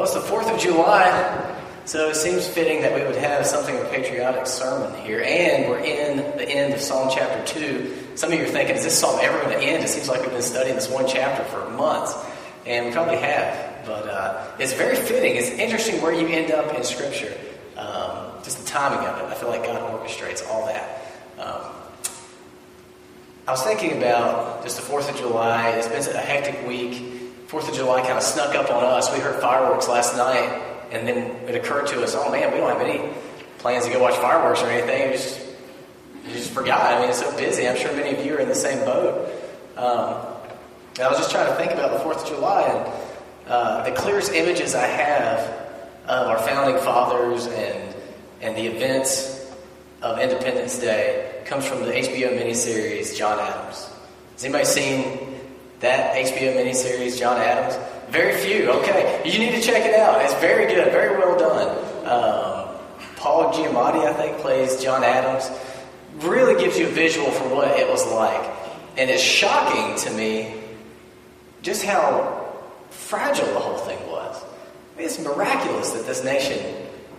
Well, it's the 4th of July, so it seems fitting that we would have something of a patriotic sermon here. And we're in the end of Psalm chapter 2. Some of you are thinking, is this psalm ever going to end? It seems like we've been studying this one chapter for months. And we probably have. But uh, it's very fitting. It's interesting where you end up in Scripture. Um, just the timing of it. I feel like God orchestrates all that. Um, I was thinking about just the 4th of July. It's been a hectic week. Fourth of July kind of snuck up on us. We heard fireworks last night, and then it occurred to us, oh man, we don't have any plans to go watch fireworks or anything. We just, we just forgot. I mean, it's so busy. I'm sure many of you are in the same boat. Um, I was just trying to think about the Fourth of July, and uh, the clearest images I have of our founding fathers and and the events of Independence Day comes from the HBO miniseries John Adams. Has anybody seen that HBO miniseries, John Adams. Very few. Okay, you need to check it out. It's very good, very well done. Um, Paul Giamatti, I think, plays John Adams. Really gives you a visual for what it was like, and it's shocking to me just how fragile the whole thing was. I mean, it's miraculous that this nation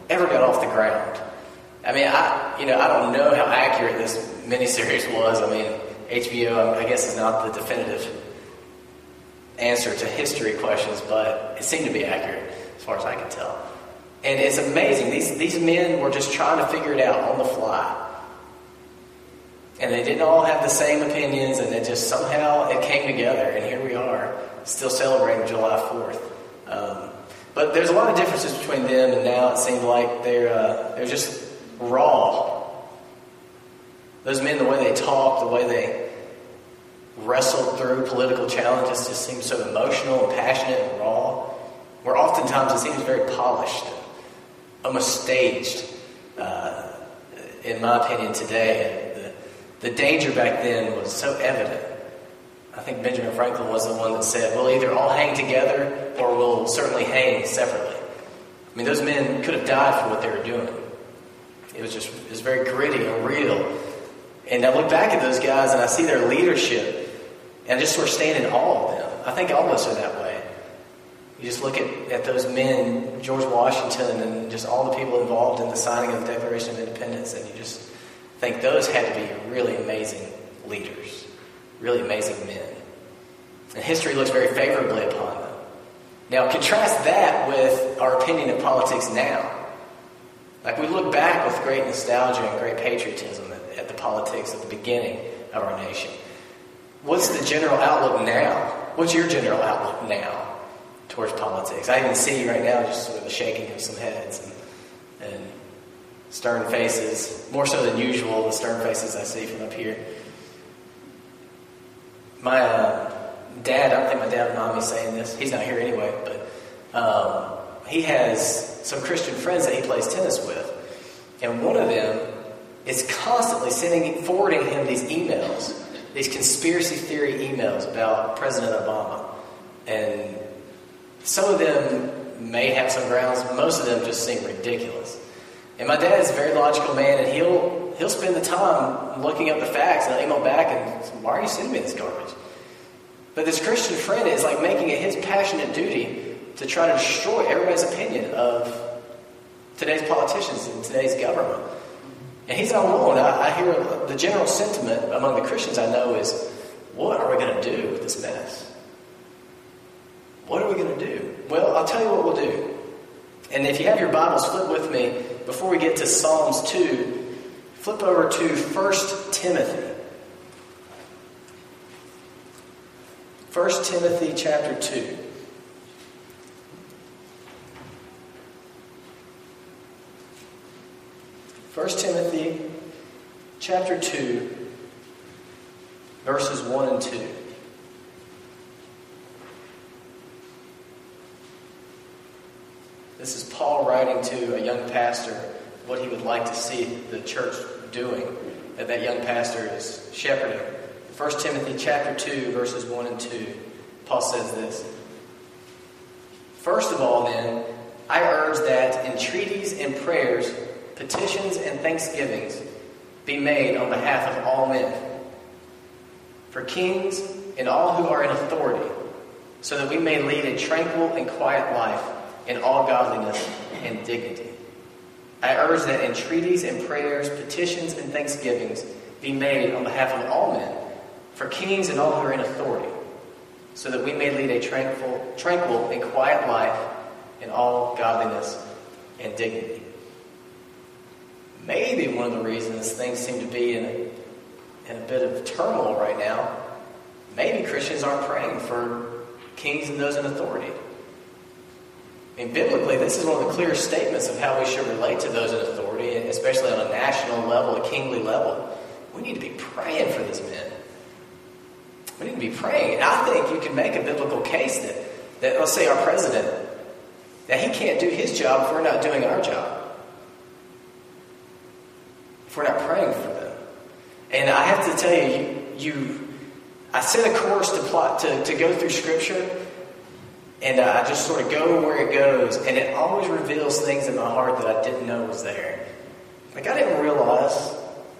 ever got off the ground. I mean, I you know I don't know how accurate this miniseries was. I mean, HBO I guess is not the definitive answer to history questions, but it seemed to be accurate as far as I could tell. And it's amazing. These, these men were just trying to figure it out on the fly. And they didn't all have the same opinions, and it just somehow it came together, and here we are, still celebrating July 4th. Um, but there's a lot of differences between them and now. It seems like they're, uh, they're just raw. Those men, the way they talk, the way they wrestled through political challenges just seems so emotional and passionate and raw, where oftentimes it seems very polished, almost staged, uh, in my opinion, today. The, the danger back then was so evident. I think Benjamin Franklin was the one that said, we'll either all hang together or we'll certainly hang separately. I mean, those men could have died for what they were doing. It was just, it was very gritty and real. And I look back at those guys and I see their leadership and just sort of stand in awe of them. I think all of us are that way. You just look at, at those men, George Washington, and just all the people involved in the signing of the Declaration of Independence, and you just think those had to be really amazing leaders, really amazing men. And history looks very favorably upon them. Now, contrast that with our opinion of politics now. Like we look back with great nostalgia and great patriotism at, at the politics at the beginning of our nation. What's the general outlook now? What's your general outlook now towards politics? I even see right now just sort of a shaking of some heads and, and stern faces, more so than usual, the stern faces I see from up here. My uh, dad, I don't think my dad would mind saying this. He's not here anyway, but um, he has some Christian friends that he plays tennis with. And one of them is constantly sending, forwarding him these emails these conspiracy theory emails about President Obama. And some of them may have some grounds, most of them just seem ridiculous. And my dad is a very logical man, and he'll he'll spend the time looking up the facts and I'll email back and why are you sending me this garbage? But this Christian friend is like making it his passionate duty to try to destroy everybody's opinion of today's politicians and today's government. And he's not alone. I, I hear the general sentiment among the Christians I know is, what are we going to do with this mess? What are we going to do? Well, I'll tell you what we'll do. And if you have your Bibles, flip with me before we get to Psalms 2. Flip over to 1 Timothy. 1 Timothy chapter 2. 1 Timothy chapter 2, verses 1 and 2. This is Paul writing to a young pastor what he would like to see the church doing, that that young pastor is shepherding. 1 Timothy chapter 2, verses 1 and 2, Paul says this. First of all, then, I urge that entreaties and prayers petitions and thanksgivings be made on behalf of all men, for kings and all who are in authority, so that we may lead a tranquil and quiet life in all godliness and dignity. I urge that entreaties and prayers, petitions and thanksgivings be made on behalf of all men, for kings and all who are in authority, so that we may lead a tranquil, tranquil and quiet life in all godliness and dignity. Maybe one of the reasons things seem to be in in a bit of turmoil right now, maybe Christians aren't praying for kings and those in authority. I mean, biblically, this is one of the clear statements of how we should relate to those in authority, especially on a national level, a kingly level. We need to be praying for these men. We need to be praying. And I think you can make a biblical case that, that let's say our president, that he can't do his job if we're not doing our job. If we're not praying for them. And I have to tell you, you, you I set a course to plot to, to go through scripture and I just sort of go where it goes, and it always reveals things in my heart that I didn't know was there. Like, I didn't realize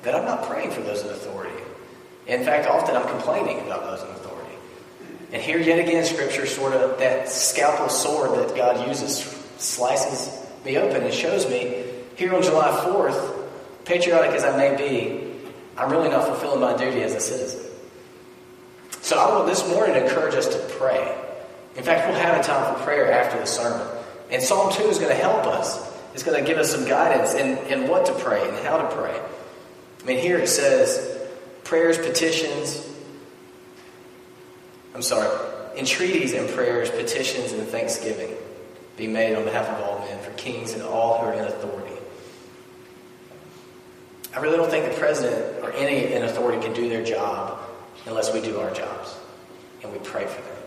that I'm not praying for those in authority. In fact, often I'm complaining about those in authority. And here, yet again, Scripture sort of, that scalpel sword that God uses slices me open and shows me here on July 4th, patriotic as I may be, I'm really not fulfilling my duty as a citizen. So I will this morning encourage us to pray. In fact, we'll have a time for prayer after the sermon. And Psalm 2 is going to help us. It's going to give us some guidance in, in what to pray and how to pray. I mean, here it says prayers, petitions, I'm sorry, entreaties and prayers, petitions, and thanksgiving be made on behalf of all men, for kings and all who are in authority. I really don't think the president or any in authority can do their job unless we do our jobs and we pray for them.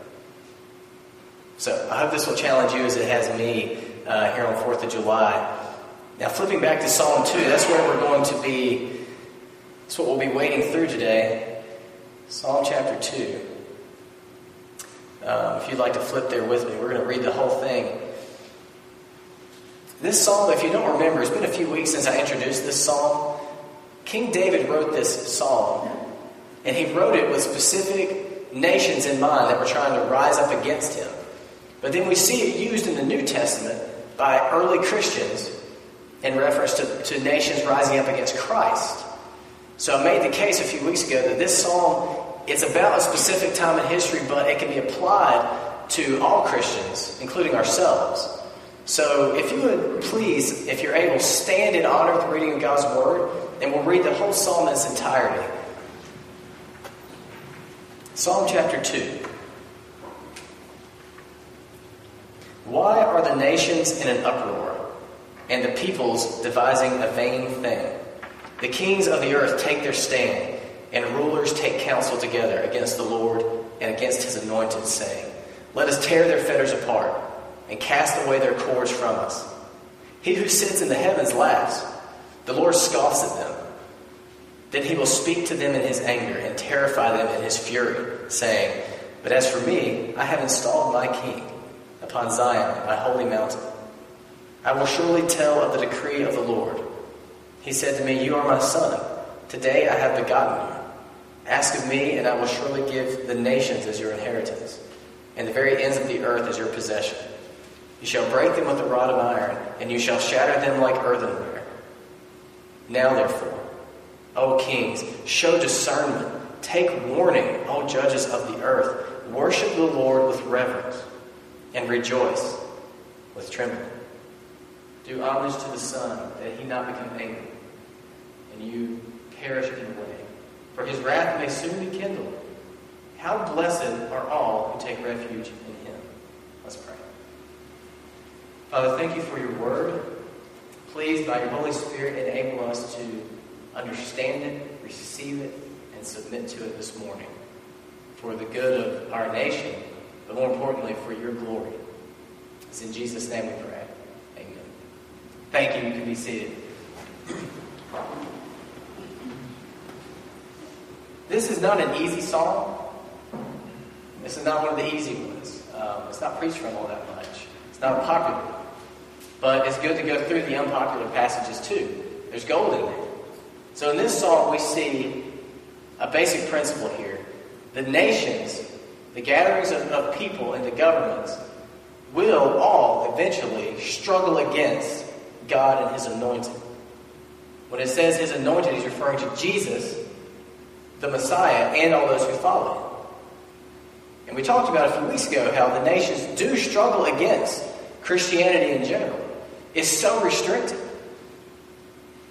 So I hope this will challenge you as it has me uh, here on 4th of July. Now, flipping back to Psalm 2, that's where we're going to be, that's what we'll be wading through today. Psalm chapter 2. Um, if you'd like to flip there with me, we're going to read the whole thing. This psalm, if you don't remember, it's been a few weeks since I introduced this psalm. King David wrote this psalm, and he wrote it with specific nations in mind that were trying to rise up against him. But then we see it used in the New Testament by early Christians in reference to, to nations rising up against Christ. So I made the case a few weeks ago that this psalm it's about a specific time in history, but it can be applied to all Christians, including ourselves. So if you would please, if you're able, stand in honor of the reading of God's Word, and we'll read the whole psalm in its entirety. Psalm chapter 2. Why are the nations in an uproar, and the peoples devising a vain thing? The kings of the earth take their stand, and rulers take counsel together against the Lord and against his anointed, saying, Let us tear their fetters apart, and cast away their cords from us. He who sits in the heavens laughs, the Lord scoffs at them. Then he will speak to them in his anger and terrify them in his fury, saying, But as for me, I have installed my king upon Zion, my holy mountain. I will surely tell of the decree of the Lord. He said to me, You are my son. Today I have begotten you. Ask of me, and I will surely give the nations as your inheritance, and the very ends of the earth as your possession. You shall break them with a rod of iron, and you shall shatter them like earthenware. Now, therefore, O kings, show discernment. Take warning, O judges of the earth. Worship the Lord with reverence and rejoice with trembling. Do homage to the Son, that he not become angry, and you perish in the way. For his wrath may soon be kindled. How blessed are all who take refuge in him. Let's pray. Father, thank you for your word. Please, by your Holy Spirit, enable us to understand it, receive it, and submit to it this morning for the good of our nation but more importantly, for your glory. It's in Jesus' name we pray. Amen. Thank you. You can be seated. This is not an easy song. This is not one of the easy ones. Um, it's not preached from all that much. It's not popular. But it's good to go through the unpopular passages too. There's gold in there. So in this psalm, we see a basic principle here. The nations the gatherings of, of people and the governments will all eventually struggle against God and His anointed. When it says His anointed, He's referring to Jesus, the Messiah, and all those who follow Him. And we talked about a few weeks ago how the nations do struggle against Christianity in general. It's so restrictive.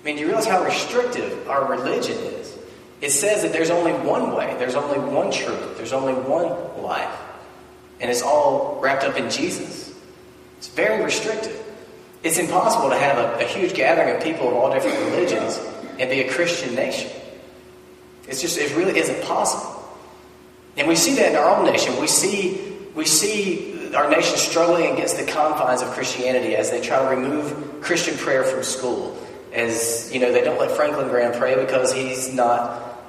I mean, do you realize how restrictive our religion is? It says that there's only one way, there's only one truth, there's only one life. And it's all wrapped up in Jesus. It's very restrictive. It's impossible to have a, a huge gathering of people of all different religions and be a Christian nation. It's just, it really isn't possible. And we see that in our own nation. We see, we see our nation struggling against the confines of Christianity as they try to remove Christian prayer from school. As, you know, they don't let Franklin Graham pray because he's not,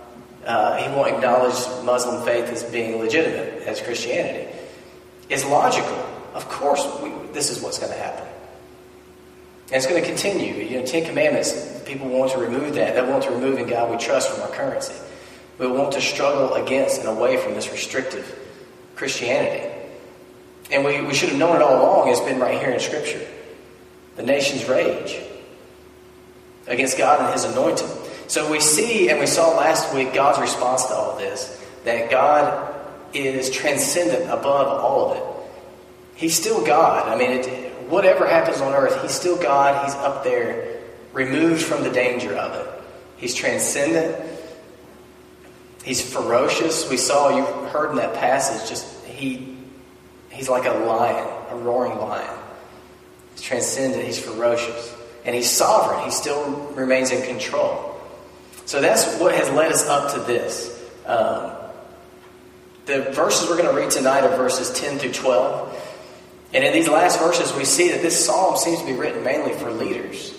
uh, he won't acknowledge Muslim faith as being legitimate as Christianity. It's logical. Of course, we, this is what's going to happen. And it's going to continue. You know, Ten Commandments, people want to remove that. They want to remove in God we trust from our currency. We want to struggle against and away from this restrictive Christianity. And we, we should have known it all along. It's been right here in Scripture. The nation's rage against God and His anointing. So we see, and we saw last week, God's response to all this that God is transcendent above all of it. He's still God. I mean, it, whatever happens on earth, He's still God. He's up there, removed from the danger of it. He's transcendent. He's ferocious. We saw, you heard in that passage, just he, he's like a lion, a roaring lion. He's transcendent, he's ferocious. And he's sovereign. He still remains in control. So that's what has led us up to this. Um, the verses we're going to read tonight are verses 10 through 12. And in these last verses, we see that this psalm seems to be written mainly for leaders.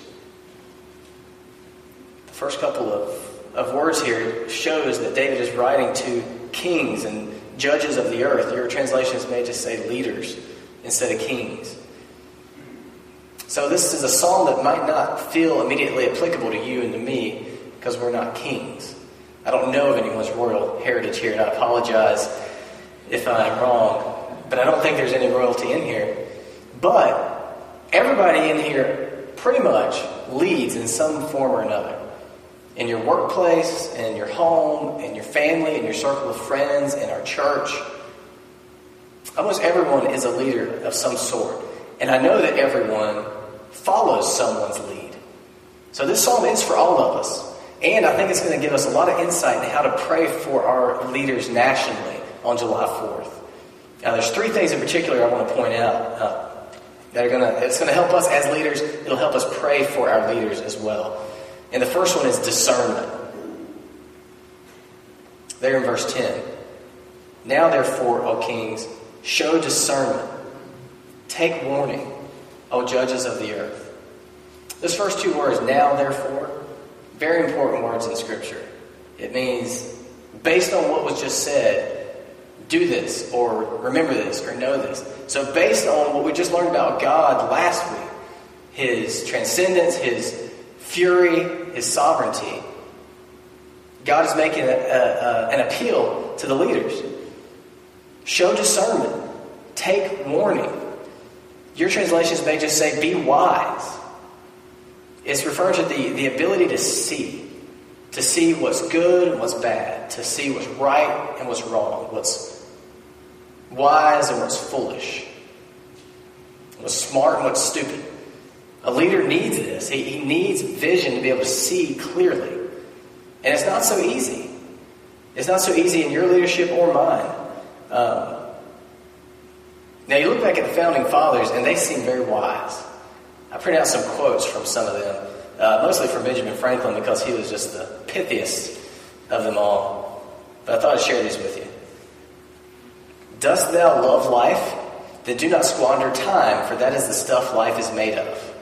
The first couple of of words here shows that David is writing to kings and judges of the earth. Your translations may just say leaders instead of kings. So this is a psalm that might not feel immediately applicable to you and to me because we're not kings. I don't know of anyone's royal heritage here, and I apologize if I'm wrong, but I don't think there's any royalty in here. But everybody in here pretty much leads in some form or another in your workplace, in your home, in your family, in your circle of friends, in our church. Almost everyone is a leader of some sort. And I know that everyone follows someone's lead. So this psalm is for all of us. And I think it's going to give us a lot of insight in how to pray for our leaders nationally on July 4th. Now, there's three things in particular I want to point out uh, that are going to, it's going to help us as leaders. It'll help us pray for our leaders as well. And the first one is discernment. There in verse 10. Now, therefore, O kings, show discernment. Take warning, O judges of the earth. Those first two words, now, therefore, very important words in Scripture. It means, based on what was just said, do this, or remember this, or know this. So, based on what we just learned about God last week, His transcendence, His fury, is sovereignty, God is making a, a, a, an appeal to the leaders. Show discernment. Take warning. Your translations may just say, be wise. It's referring to the, the ability to see, to see what's good and what's bad, to see what's right and what's wrong, what's wise and what's foolish, what's smart and what's stupid. A leader needs this. He, he needs vision to be able to see clearly. And it's not so easy. It's not so easy in your leadership or mine. Um, now, you look back at the founding fathers, and they seem very wise. I printed out some quotes from some of them, uh, mostly from Benjamin Franklin because he was just the pithiest of them all. But I thought I'd share these with you. Dost thou love life? Then do not squander time, for that is the stuff life is made of.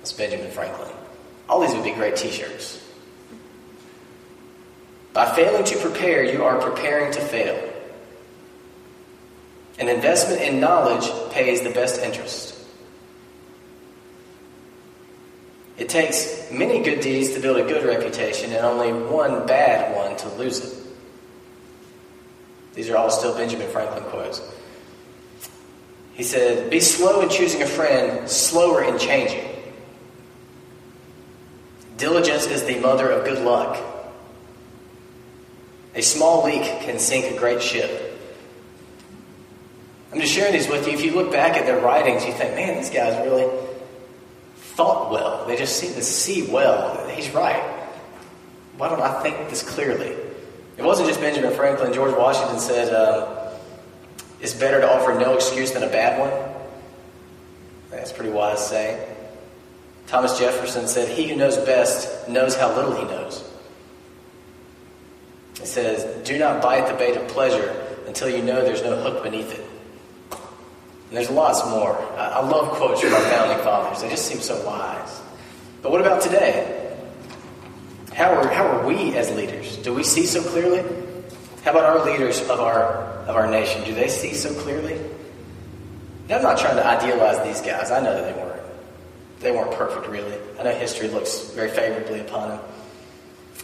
That's Benjamin Franklin. All these would be great t shirts. By failing to prepare, you are preparing to fail. An investment in knowledge pays the best interest. It takes many good deeds to build a good reputation and only one bad one to lose it. These are all still Benjamin Franklin quotes. He said, Be slow in choosing a friend, slower in changing. Diligence is the mother of good luck. A small leak can sink a great ship. I'm just sharing these with you. If you look back at their writings, you think, man, these guys really thought well. They just seem to see well. He's right. Why don't I think this clearly? It wasn't just Benjamin Franklin. George Washington said, um, it's better to offer no excuse than a bad one. That's pretty wise saying. Thomas Jefferson said, He who knows best knows how little he knows. It says, Do not bite the bait of pleasure until you know there's no hook beneath it. And there's lots more. I, love quotes from our founding fathers, they just seem so wise. But what about today? How are, how are we as leaders? Do we see so clearly? How about our leaders of our, of our nation? Do they see so clearly? Now, I'm not trying to idealize these guys. I know that they weren't. They weren't perfect, really. I know history looks very favorably upon them.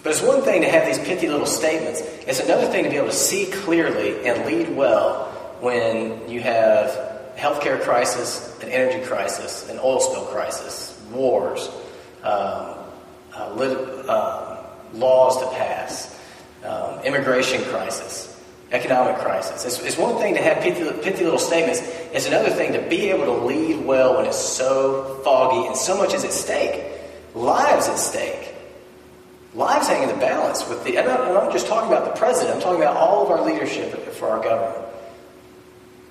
But it's one thing to have these pithy little statements. It's another thing to be able to see clearly and lead well when you have a healthcare crisis, an energy crisis, an oil spill crisis, wars, um, uh, lit- uh, laws to pass, um, immigration crisis, economic crisis. It's, it's one thing to have pithy, pithy, little statements. It's another thing to be able to lead well when it's so foggy and so much is at stake. Lives at stake. Lives hang in the balance with the. I'm not, I'm not just talking about the president. I'm talking about all of our leadership for our government.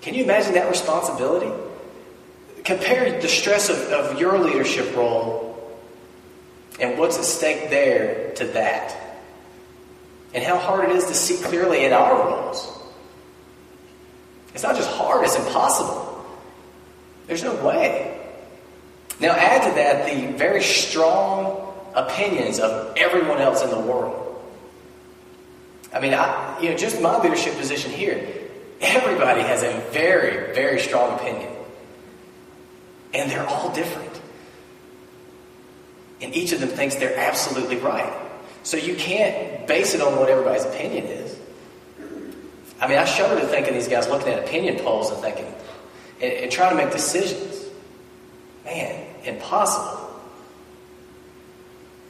Can you imagine that responsibility? Compare the stress of, of your leadership role and what's at stake there to that and how hard it is to see clearly in our roles. It's not just hard, it's impossible. There's no way. Now, add to that the very strong opinions of everyone else in the world. I mean, I, you know, just my leadership position here, everybody has a very, very strong opinion. And they're all different. And each of them thinks they're absolutely right. So you can't base it on what everybody's opinion is. I mean, I shudder to think of these guys looking at opinion polls and thinking, and, and trying to make decisions. Man, impossible.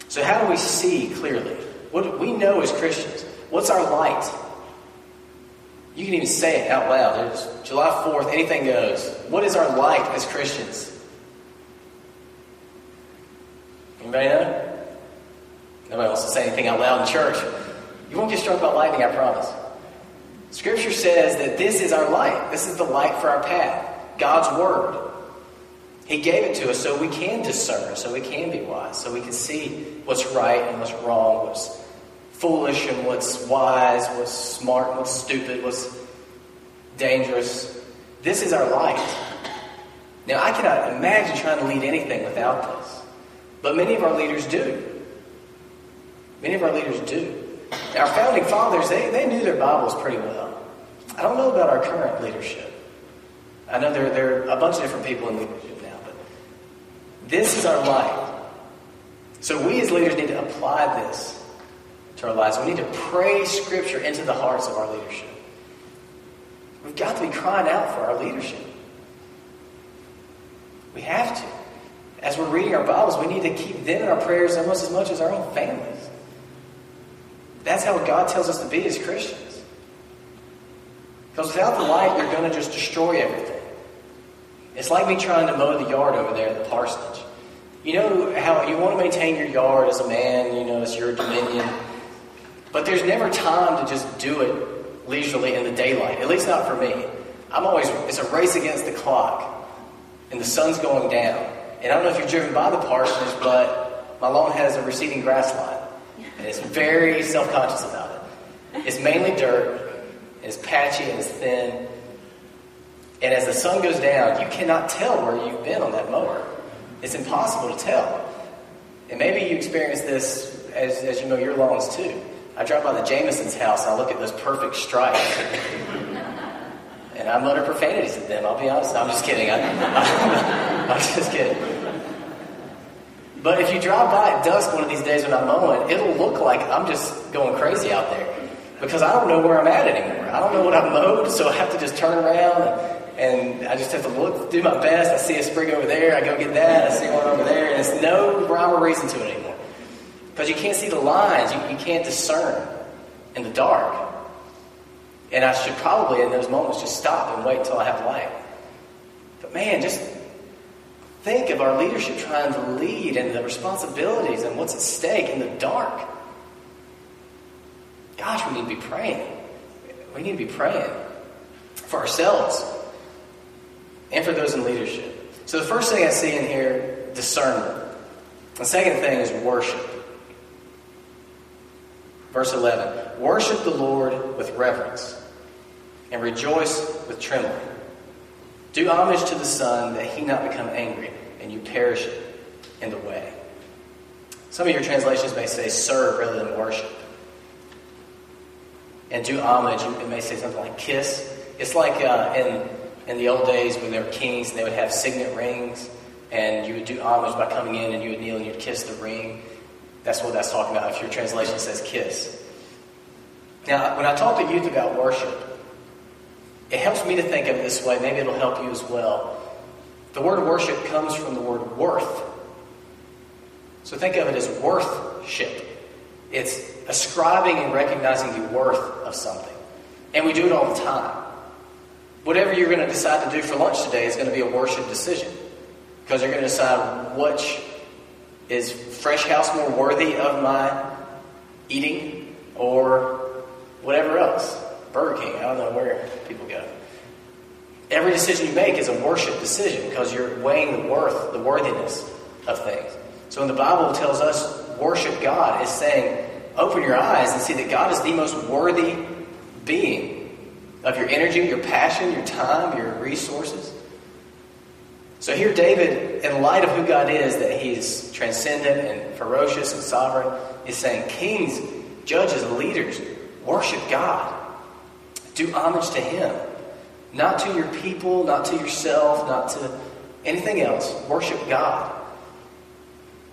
So, how do we see clearly? What do we know as Christians? What's our light? You can even say it out loud. There's July 4th, anything goes. What is our light as Christians? Anybody know? Out loud in church. You won't get struck by lightning, I promise. Scripture says that this is our light. This is the light for our path. God's Word. He gave it to us so we can discern, so we can be wise, so we can see what's right and what's wrong, what's foolish and what's wise, what's smart and what's stupid, what's dangerous. This is our light. Now, I cannot imagine trying to lead anything without this, but many of our leaders do. Many of our leaders do. Our founding fathers, they, they knew their Bibles pretty well. I don't know about our current leadership. I know there, there are a bunch of different people in leadership now, but this is our life. So we as leaders need to apply this to our lives. We need to pray Scripture into the hearts of our leadership. We've got to be crying out for our leadership. We have to. As we're reading our Bibles, we need to keep them in our prayers almost as much as our own families. That's how God tells us to be as Christians. Because without the light, you're going to just destroy everything. It's like me trying to mow the yard over there at the parsonage. You know how you want to maintain your yard as a man, you know, as your dominion. But there's never time to just do it leisurely in the daylight. At least not for me. I'm always, it's a race against the clock. And the sun's going down. And I don't know if you're driven by the parsonage, but my lawn has a receding grass line. And it's very self conscious about it. It's mainly dirt, it's patchy and it's thin. And as the sun goes down, you cannot tell where you've been on that mower. It's impossible to tell. And maybe you experience this as, as you mow your lawns too. I drive by the Jameson's house and I look at those perfect stripes. and I mutter profanities at them, I'll be honest. I'm just kidding. I, am just kidding. But if you drive by at dusk one of these days when I'm mowing, it'll look like I'm just going crazy out there because I don't know where I'm at anymore. I don't know what I've mowed, so I have to just turn around. And and I just have to look, do my best. I see a sprig over there, I go get that. I see one over there, and it's no rhyme or reason to it anymore. Because you can't see the lines, you, you can't discern in the dark. And I should probably, in those moments, just stop and wait until I have light. But man, just think of our leadership trying to lead and the responsibilities and what's at stake in the dark. Gosh, we need to be praying. We need to be praying for ourselves and for those in leadership. So the first thing I see in here, discernment. The second thing is worship. Verse 11 Worship the Lord with reverence and rejoice with trembling. Do homage to the Son that he not become angry and you perish in the way. Some of your translations may say serve rather than worship. And do homage, it may say something like kiss. It's like uh, in, in the old days when there were kings and they would have signet rings, and you would do homage by coming in and you would kneel and you'd kiss the ring. That's what that's talking about if your translation says kiss. Now, when I talk to youth about worship, it helps me to think of it this way. Maybe it'll help you as well. The word worship comes from the word worth. So think of it as worthship. It's ascribing and recognizing the worth of something. And we do it all the time. Whatever you're going to decide to do for lunch today is going to be a worship decision. Because you're going to decide which is Fresh House more worthy of my eating or whatever else. Burger King, I don't know where people go. Every decision you make is a worship decision because you're weighing the worth, the worthiness of things. So when the Bible tells us worship God, is saying open your eyes and see that God is the most worthy being of your energy, your passion, your time, your resources. So here, David, in light of who God is, that he's transcendent and ferocious and sovereign, is saying, Kings, judges, leaders, worship God. Do homage to Him. Not to your people, not to yourself, not to anything else. Worship God.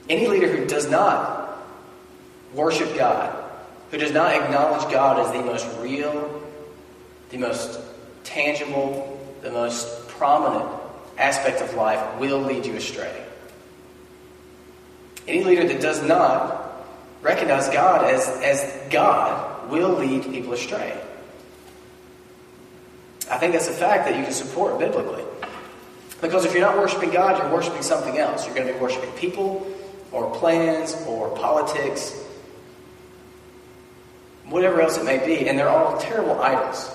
Any leader who does not worship God, who does not acknowledge God as the most real, the most tangible, the most prominent aspect of life, will lead you astray. Any leader that does not recognize God as, as God will lead people astray. I think that's a fact that you can support biblically. Because if you're not worshiping God, you're worshiping something else. You're going to be worshiping people, or plans, or politics, whatever else it may be. And they're all terrible idols.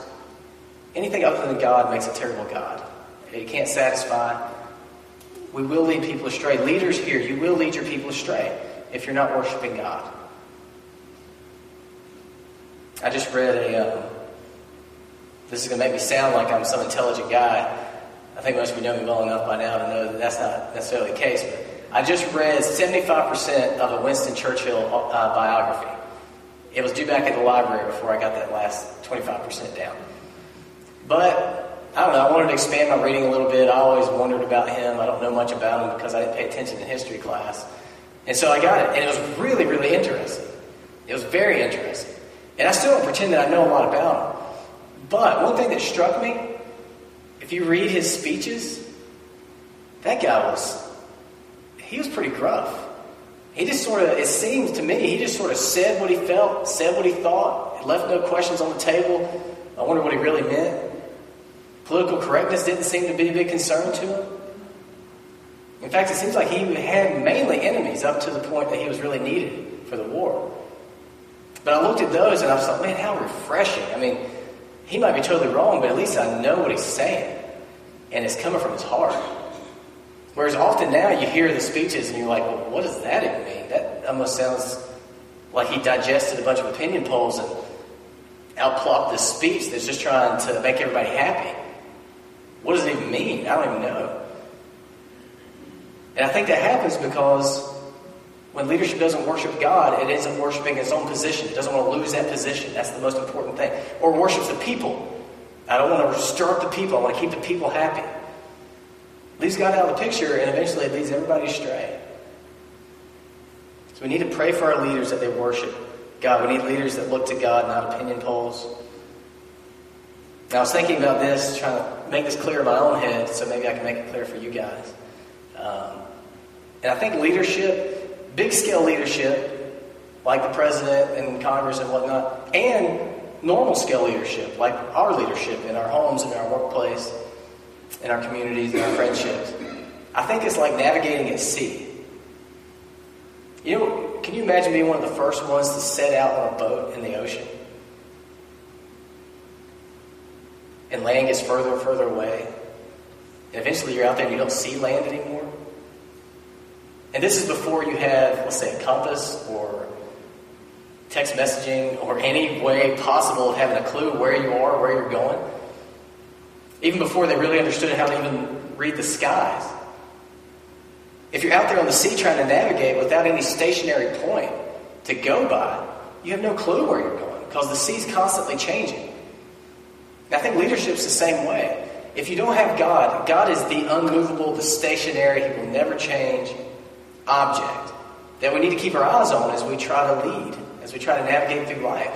Anything other than God makes a terrible God. It can't satisfy. We will lead people astray. Leaders here, you will lead your people astray if you're not worshiping God. I just read a. Um, this is going to make me sound like I'm some intelligent guy. I think most of you know me well enough by now to know that that's not necessarily the case. But I just read 75% of a Winston Churchill uh, biography. It was due back at the library before I got that last 25% down. But I don't know. I wanted to expand my reading a little bit. I always wondered about him. I don't know much about him because I didn't pay attention in history class. And so I got it, and it was really, really interesting. It was very interesting. And I still don't pretend that I know a lot about him. But one thing that struck me, if you read his speeches, that guy was, he was pretty gruff. He just sort of, it seems to me, he just sort of said what he felt, said what he thought, left no questions on the table. I wonder what he really meant. Political correctness didn't seem to be a big concern to him. In fact, it seems like he had mainly enemies up to the point that he was really needed for the war. But I looked at those and I was like, man, how refreshing. I mean, he might be totally wrong, but at least I know what he's saying. And it's coming from his heart. Whereas often now you hear the speeches and you're like, well, what does that even mean? That almost sounds like he digested a bunch of opinion polls and outplopped this speech that's just trying to make everybody happy. What does it even mean? I don't even know. And I think that happens because when leadership doesn't worship God, it isn't worshiping its own position. It doesn't want to lose that position. That's the most important thing. Or worships the people. I don't want to stir up the people. I want to keep the people happy. Leaves God out of the picture, and eventually it leads everybody astray. So we need to pray for our leaders that they worship God. We need leaders that look to God, not opinion polls. Now, I was thinking about this, trying to make this clear in my own head, so maybe I can make it clear for you guys. Um, and I think leadership, big scale leadership, like the president and Congress and whatnot, and normal scale leadership, like our leadership in our homes, in our workplace, in our communities, in our friendships. I think it's like navigating at sea. You know, can you imagine being one of the first ones to set out on a boat in the ocean? And land gets further and further away. And eventually you're out there and you don't see land anymore. And this is before you have, let's say, a compass or text messaging or any way possible of having a clue where you are, where you're going. Even before they really understood how to even read the skies. If you're out there on the sea trying to navigate without any stationary point to go by, you have no clue where you're going because the sea's constantly changing. And I think leadership's the same way. If you don't have God, God is the unmovable, the stationary, He will never change object that we need to keep our eyes on as we try to lead, as we try to navigate through life.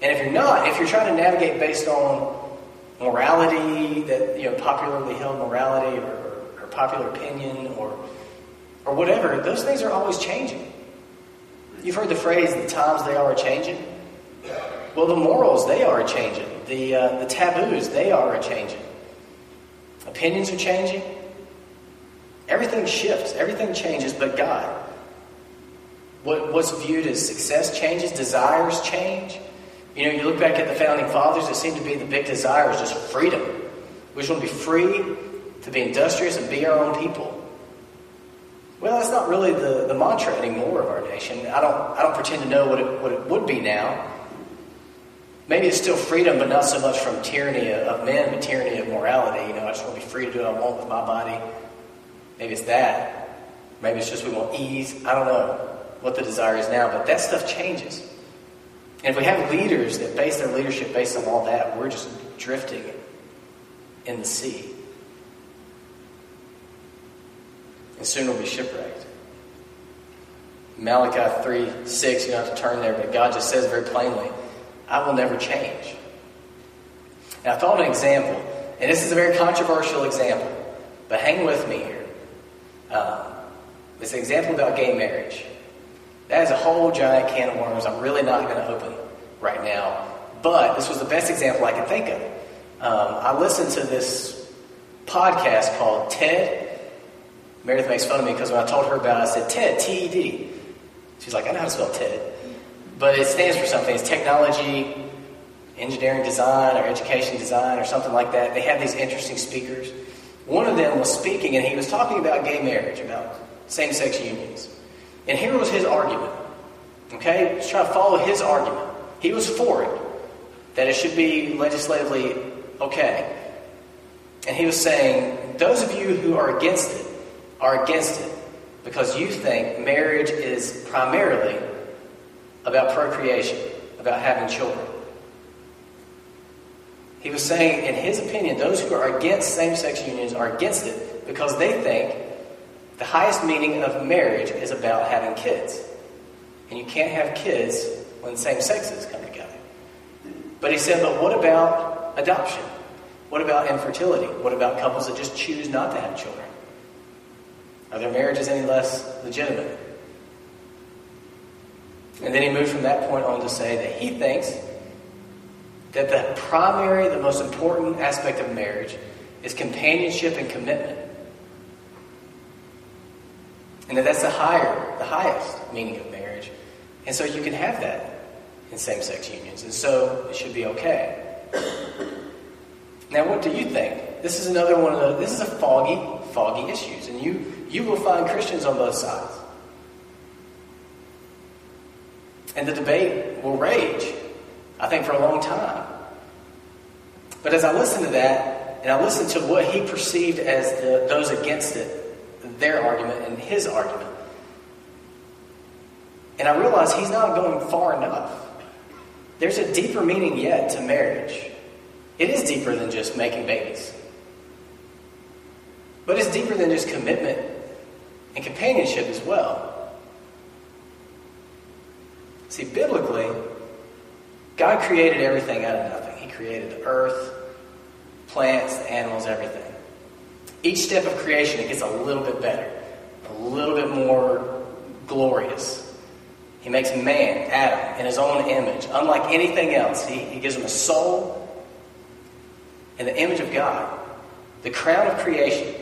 And if you're not, if you're trying to navigate based on morality, that you know, popularly held morality or, or popular opinion or or whatever, those things are always changing. You've heard the phrase, the times they are changing. Well, the morals, they are changing. The, uh, the taboos, they are changing. Opinions are changing. Everything shifts, everything changes but God. What, what's viewed as success changes, desires change. You know, you look back at the founding fathers, it seemed to be the big desire is just freedom. We just want to be free, to be industrious, and be our own people. Well, that's not really the, the mantra anymore of our nation. I don't, I don't pretend to know what it, what it would be now. Maybe it's still freedom, but not so much from tyranny of men, but tyranny of morality. You know, I just want to be free to do what I want with my body. Maybe it's that. Maybe it's just we want ease. I don't know what the desire is now, but that stuff changes. And if we have leaders that base their leadership based on all that, we're just drifting in the sea. And soon we'll be shipwrecked. Malachi 3 6, you don't have to turn there, but God just says very plainly, I will never change. Now, I thought an example, and this is a very controversial example, but hang with me here. Um, it's an example about gay marriage. That is a whole giant can of worms I'm really not going to open right now. But this was the best example I could think of. Um, I listened to this podcast called TED. Meredith makes fun of me because when I told her about it, I said TED, T E D. She's like, I know how to spell TED. But it stands for something. It's technology, engineering design, or education design, or something like that. They have these interesting speakers. One of them was speaking, and he was talking about gay marriage, about same sex unions. And here was his argument. Okay? Let's try to follow his argument. He was for it, that it should be legislatively okay. And he was saying, those of you who are against it are against it because you think marriage is primarily about procreation, about having children. He was saying, in his opinion, those who are against same sex unions are against it because they think the highest meaning of marriage is about having kids. And you can't have kids when same sexes come together. But he said, but what about adoption? What about infertility? What about couples that just choose not to have children? Are their marriages any less legitimate? And then he moved from that point on to say that he thinks that the primary, the most important aspect of marriage is companionship and commitment. And that that's the higher, the highest meaning of marriage. And so you can have that in same sex unions. And so it should be okay. Now, what do you think? This is another one of the, this is a foggy, foggy issues. And you, you will find Christians on both sides. And the debate will rage, I think, for a long time. But as I listened to that, and I listened to what he perceived as the, those against it, their argument and his argument, and I realized he's not going far enough. There's a deeper meaning yet to marriage. It is deeper than just making babies. But it's deeper than just commitment and companionship as well. See, biblically, God created everything out of nothing. He created the earth, plants, animals, everything. Each step of creation, it gets a little bit better, a little bit more glorious. He makes man, Adam, in his own image. Unlike anything else, he, he gives him a soul and the image of God, the crown of creation.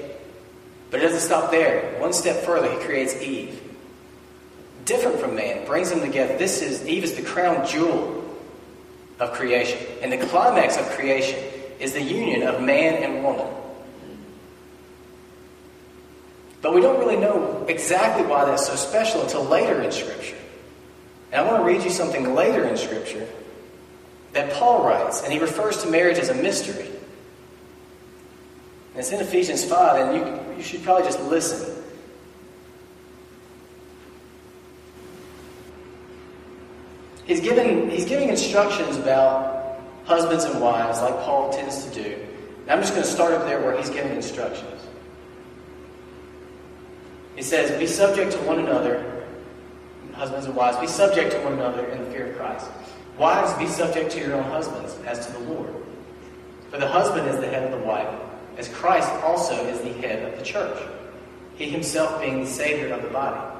But it doesn't stop there. One step further, he creates Eve. Different from man, brings them together. This is Eve is the crown jewel of creation. And the climax of creation is the union of man and woman. But we don't really know exactly why that's so special until later in Scripture. And I want to read you something later in Scripture that Paul writes, and he refers to marriage as a mystery. And it's in Ephesians 5, and you, you should probably just listen. He's giving, he's giving instructions about husbands and wives, like Paul tends to do. And I'm just going to start up there where he's giving instructions. He says, Be subject to one another, husbands and wives, be subject to one another in the fear of Christ. Wives, be subject to your own husbands as to the Lord. For the husband is the head of the wife as Christ also is the head of the church, he himself being the Savior of the body.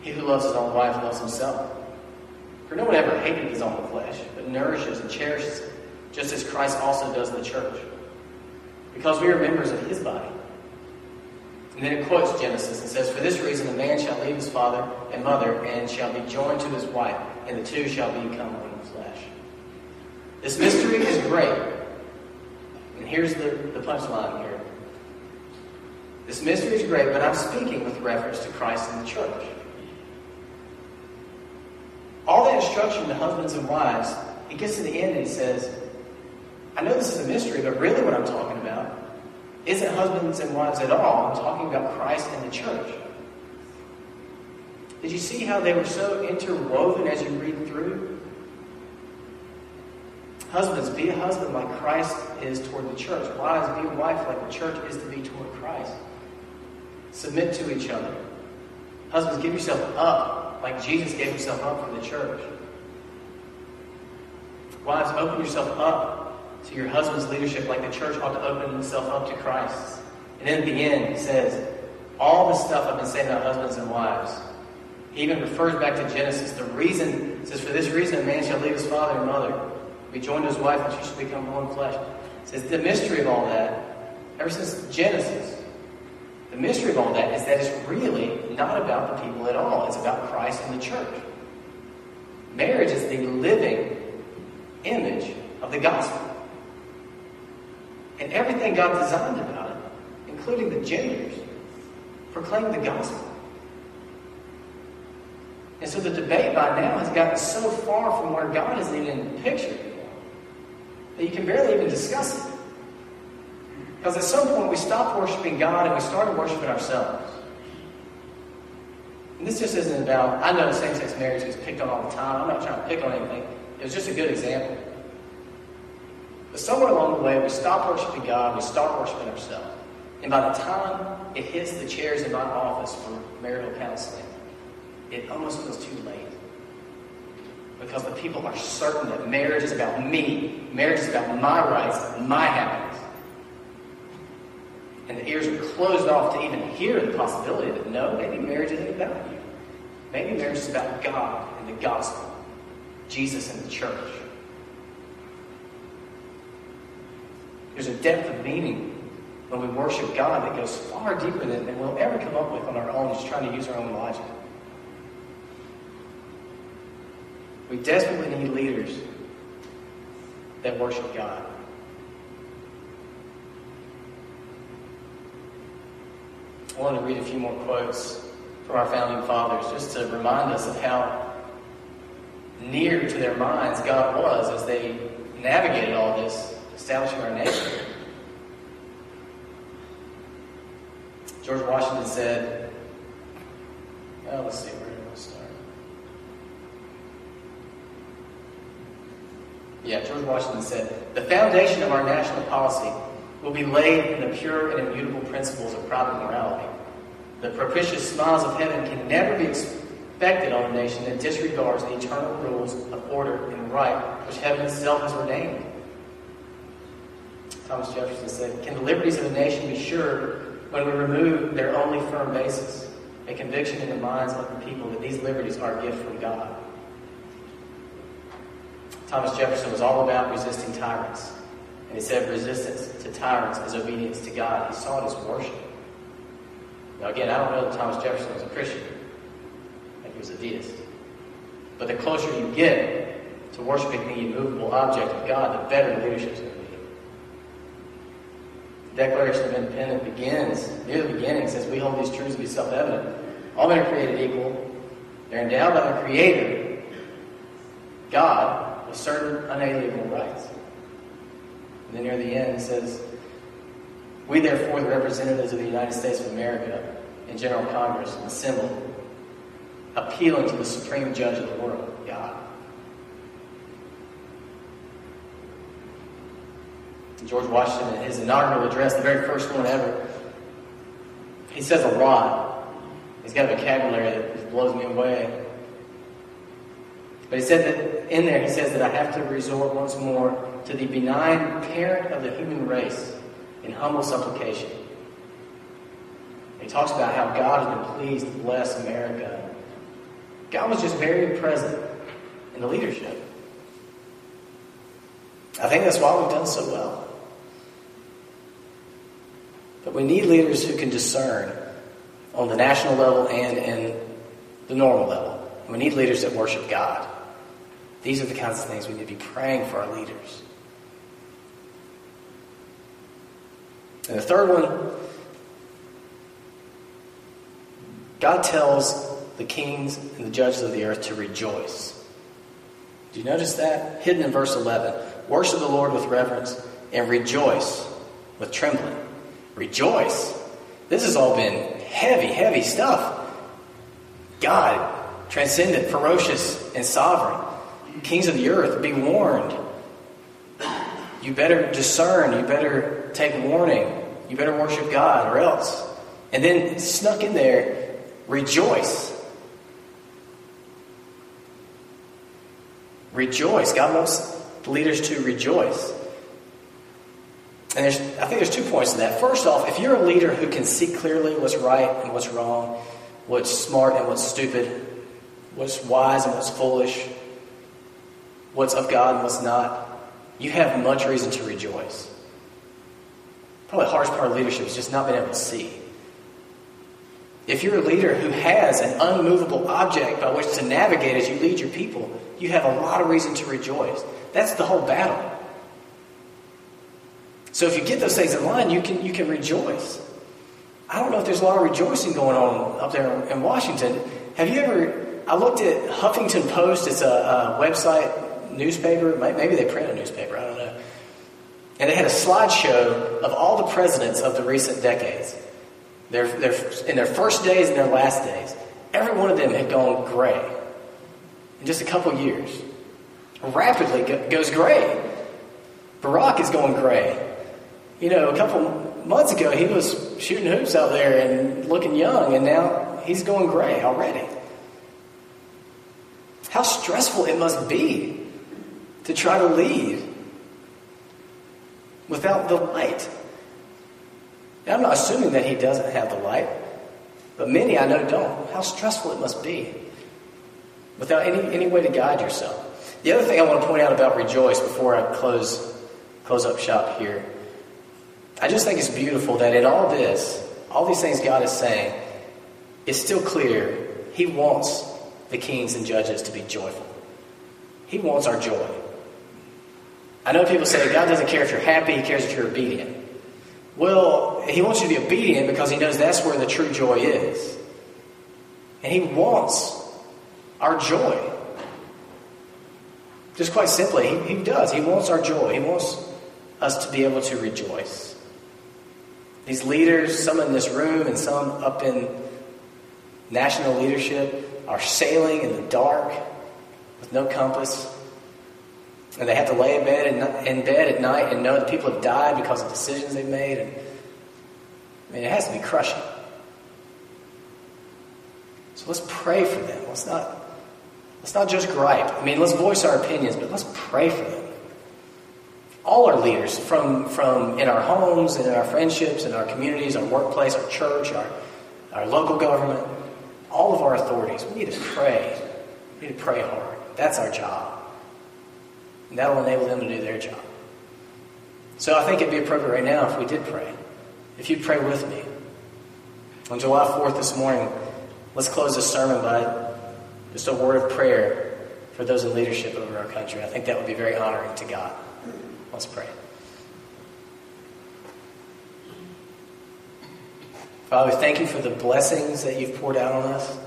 He who loves his own wife loves himself. For no one ever hated his own flesh, but nourishes and cherishes it, just as Christ also does the church. Because we are members of his body. And then it quotes Genesis and says, For this reason a man shall leave his father and mother and shall be joined to his wife, and the two shall become one flesh. This mystery is great, and here's the, the punchline here. This mystery is great, but I'm speaking with reference to Christ and the church. All that instruction to husbands and wives, he gets to the end and he says, I know this is a mystery, but really what I'm talking about isn't husbands and wives at all. I'm talking about Christ and the church. Did you see how they were so interwoven as you read through? Husbands, be a husband like Christ is toward the church. Wives, be a wife like the church is to be toward Christ. Submit to each other. Husbands, give yourself up like Jesus gave himself up for the church. Wives, open yourself up to your husband's leadership like the church ought to open itself up to Christ. And in the end, he says, all the stuff I've been saying about husbands and wives, he even refers back to Genesis. The reason, says, for this reason a man shall leave his father and mother be joined to his wife, and she should become one flesh. It says the mystery of all that, ever since Genesis, the mystery of all that is that it's really not about the people at all. It's about Christ and the church. Marriage is the living image of the gospel. And everything God designed about it, including the genders, proclaim the gospel. And so the debate by now has gotten so far from where God is even in the picture that you can barely even discuss it. Because at some point we stopped worshiping God and we started worshiping ourselves. And this just isn't about, I know same sex marriage is picked on all the time. I'm not trying to pick on anything. It was just a good example. But somewhere along the way, we stop worshiping God, and we start worshiping ourselves. And by the time it hits the chairs in my office for marital counseling, it almost feels too late. Because the people are certain that marriage is about me. Marriage is about my rights, my happiness. Ears are closed off to even hear the possibility that no, maybe marriage isn't about you. Maybe marriage is about God and the gospel, Jesus and the church. There's a depth of meaning when we worship God that goes far deeper than, than we'll ever come up with on our own, just trying to use our own logic. We desperately need leaders that worship God. I want to read a few more quotes from our founding fathers just to remind us of how near to their minds God was as they navigated all this, establishing our nation. George Washington said, well, let's see, where do I start? Yeah, George Washington said, the foundation of our national policy will be laid pure and immutable principles of private morality. The propitious smiles of heaven can never be expected on a nation that disregards the eternal rules of order and right which heaven itself has ordained. Thomas Jefferson said, Can the liberties of a nation be sure when we remove their only firm basis, a conviction in the minds of the people that these liberties are a gift from God? Thomas Jefferson was all about resisting tyrants. And he said resistance to tyrants is obedience to God. He saw it as worship. Now, again, I don't know that Thomas Jefferson was a Christian. He was a deist. But the closer you get to worshiping the immovable object of God, the better leadership is going to be. The Declaration of Independence begins, near the beginning, says, We hold these truths to be self evident. All men are created equal. They're endowed by the Creator, God, with certain unalienable rights. And then near the end, it says, We, therefore, the representatives of the United States of America in General Congress, assemble, appealing to the supreme judge of the world, God. George Washington, in his inaugural address, the very first one ever, he says a lot. He's got a vocabulary that blows me away. But he said that in there, he says that I have to resort once more to the benign parent of the human race in humble supplication. He talks about how God has been pleased to bless America. God was just very present in the leadership. I think that's why we've done so well. But we need leaders who can discern on the national level and in the normal level. We need leaders that worship God. These are the kinds of things we need to be praying for our leaders. And the third one, God tells the kings and the judges of the earth to rejoice. Do you notice that? Hidden in verse 11. Worship the Lord with reverence and rejoice with trembling. Rejoice. This has all been heavy, heavy stuff. God, transcendent, ferocious, and sovereign. Kings of the earth, be warned. You better discern. You better take warning. You better worship God or else. And then snuck in there, rejoice. Rejoice. God wants leaders to rejoice. And I think there's two points to that. First off, if you're a leader who can see clearly what's right and what's wrong, what's smart and what's stupid, what's wise and what's foolish, what's of God and what's not, you have much reason to rejoice. Probably the hardest part of leadership is just not being able to see. If you're a leader who has an unmovable object by which to navigate as you lead your people, you have a lot of reason to rejoice. That's the whole battle. So if you get those things in line, you can you can rejoice. I don't know if there's a lot of rejoicing going on up there in Washington. Have you ever? I looked at Huffington Post. It's a, a website newspaper. Maybe they print a newspaper. I don't know. And they had a slideshow of all the presidents of the recent decades. Their, their, in their first days and their last days, every one of them had gone gray in just a couple years. Rapidly goes gray. Barack is going gray. You know, a couple months ago, he was shooting hoops out there and looking young, and now he's going gray already. How stressful it must be to try to lead without the light. Now, I'm not assuming that he doesn't have the light, but many I know don't. How stressful it must be without any, any way to guide yourself. The other thing I want to point out about rejoice before I close, close up shop here I just think it's beautiful that in all this, all these things God is saying, it's still clear He wants the kings and judges to be joyful. He wants our joy. I know people say God doesn't care if you're happy, He cares if you're obedient. Well, He wants you to be obedient because He knows that's where the true joy is. And He wants our joy. Just quite simply, he, he does. He wants our joy. He wants us to be able to rejoice. These leaders, some in this room and some up in national leadership, are sailing in the dark with no compass. And they have to lay in bed, in bed at night and know that people have died because of decisions they've made. And, I mean, it has to be crushing. So let's pray for them. Let's not, let's not just gripe. I mean, let's voice our opinions, but let's pray for them all our leaders from, from in our homes and in our friendships and our communities, our workplace, our church, our, our local government, all of our authorities. We need to pray. We need to pray hard. That's our job. And that will enable them to do their job. So I think it'd be appropriate right now if we did pray. If you'd pray with me. On July 4th this morning, let's close this sermon by just a word of prayer for those in leadership over our country. I think that would be very honoring to God. Let's pray. Father, thank you for the blessings that you've poured out on us.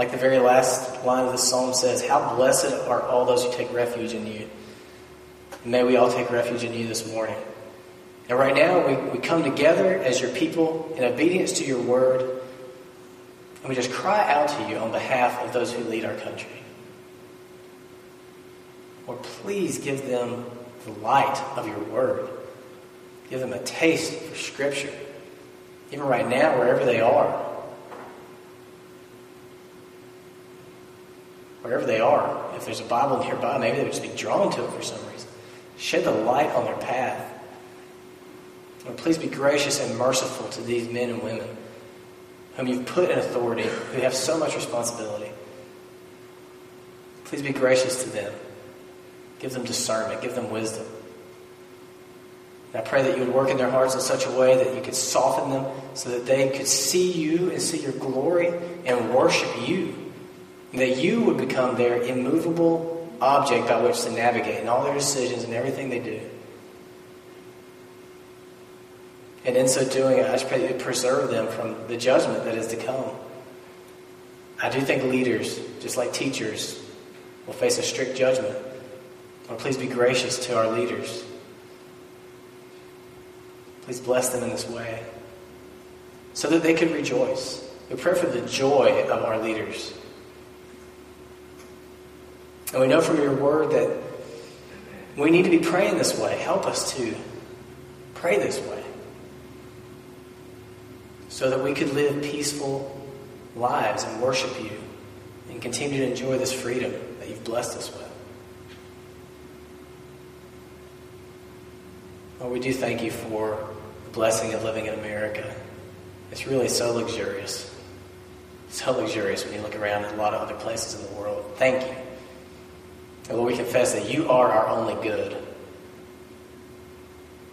Like the very last line of the psalm says, How blessed are all those who take refuge in you. may we all take refuge in you this morning. And right now, we, we come together as your people in obedience to your word, and we just cry out to you on behalf of those who lead our country. Lord, please give them the light of your word. Give them a taste for Scripture, even right now, wherever they are. Wherever they are, if there's a Bible nearby, maybe they would just be drawn to it for some reason. Shed the light on their path. Lord, please be gracious and merciful to these men and women whom you've put in authority, who have so much responsibility. Please be gracious to them. Give them discernment. Give them wisdom. And I pray that you would work in their hearts in such a way that you could soften them so that they could see you and see your glory and worship you. That you would become their immovable object by which to navigate in all their decisions and everything they do. And in so doing, I pray that you preserve them from the judgment that is to come. I do think leaders, just like teachers, will face a strict judgment. Lord, please be gracious to our leaders. Please bless them in this way so that they can rejoice. We pray for the joy of our leaders. And we know from your word that we need to be praying this way. Help us to pray this way so that we could live peaceful lives and worship you and continue to enjoy this freedom that you've blessed us with. Lord, we do thank you for the blessing of living in America. It's really so luxurious. So luxurious when you look around at a lot of other places in the world. Thank you. And Lord, we confess that you are our only good.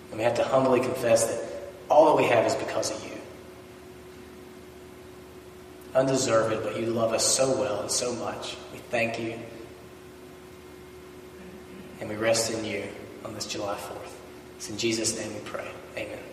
And we have to humbly confess that all that we have is because of you. Undeserved, but you love us so well and so much. We thank you. And we rest in you on this July 4th. It's in Jesus' name we pray. Amen.